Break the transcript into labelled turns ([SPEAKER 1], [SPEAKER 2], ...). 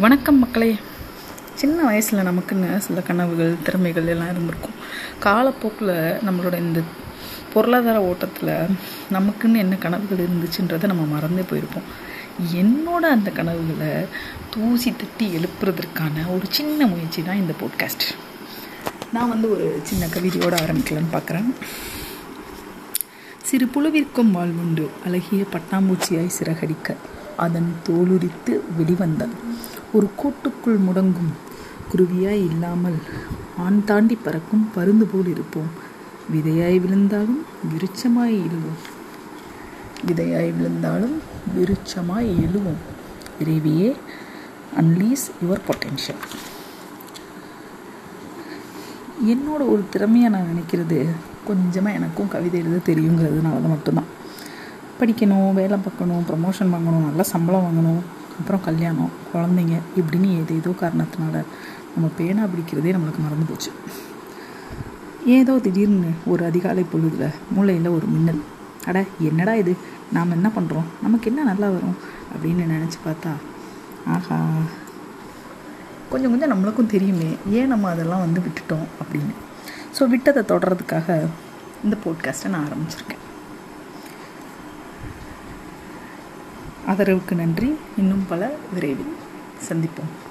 [SPEAKER 1] வணக்கம் மக்களே. சின்ன வயசில் நமக்குன்னு சில கனவுகள் திறமைகள் எல்லாம் இருந்திருக்கும். காலப்போக்கில் நம்மளோட இந்த பொருளாதார ஓட்டத்தில் நமக்குன்னு என்ன கனவுகள் இருந்துச்சுன்றதை நம்ம மறந்தே போயிருப்போம். என்னோட அந்த கனவுகளை தூசி தட்டி எழுப்புறதற்கான ஒரு சின்ன முயற்சி தான் இந்த போட்காஸ்ட் நான் வந்து ஒரு சின்ன கவிதையோடு ஆரம்பிக்கலான்னு பார்க்குறேன் சிறு புழுவிற்கும் வாழ்வுண்டு அழகிய பட்டாம்பூச்சியாய் சிறகடிக்க அதன் தோலுரித்து வெளிவந்தது ஒரு கூட்டுக்குள் முடங்கும் குருவியாய் இல்லாமல் ஆண் தாண்டி பறக்கும் பருந்து போல் இருப்போம். விதையாய் விழுந்தாலும் விருச்சமாய் எழுவோம் விதையாய் விழுந்தாலும் விருட்சமாய் எழுவோம் இறைவியே அன்லீஸ் யுவர் பொட்டென்ஷியல் என்னோட ஒரு திறமையாக நான் நினைக்கிறது கொஞ்சமாக எனக்கும் கவிதை எழுத தெரியுங்கிறதுனால மட்டும்தான். படிக்கணும் வேலை பார்க்கணும் ப்ரமோஷன் வாங்கணும் நல்ல சம்பளம் வாங்கணும். அப்புறம் கல்யாணம் குழந்தைங்க இப்படின்னு ஏதேதோ காரணத்தினால நம்ம பேனா பிடிக்கிறதே நம்மளுக்கு மறந்து போச்சு. ஏதோ திடீர்னு ஒரு அதிகாலை பொழுதில் மூளையில் ஒரு மின்னல். அட என்னடா இது? நாம் என்ன பண்ணுறோம் நமக்கு என்ன நல்லா வரும்? அப்படின்னு நினச்சி பார்த்தா ஆஹா. கொஞ்சம் கொஞ்சம் நம்மளுக்கும் தெரியுமே ஏன் நம்ம அதெல்லாம் வந்து விட்டுட்டோம் அப்படின்னு. ஸோ விட்டதை தொடர்றதுக்காக இந்த போட்காஸ்ட்டை நான் ஆரம்பிச்சிருக்கேன். ஆதரவுக்கு நன்றி. இன்னும் பல விரைவில் சந்திப்போம்.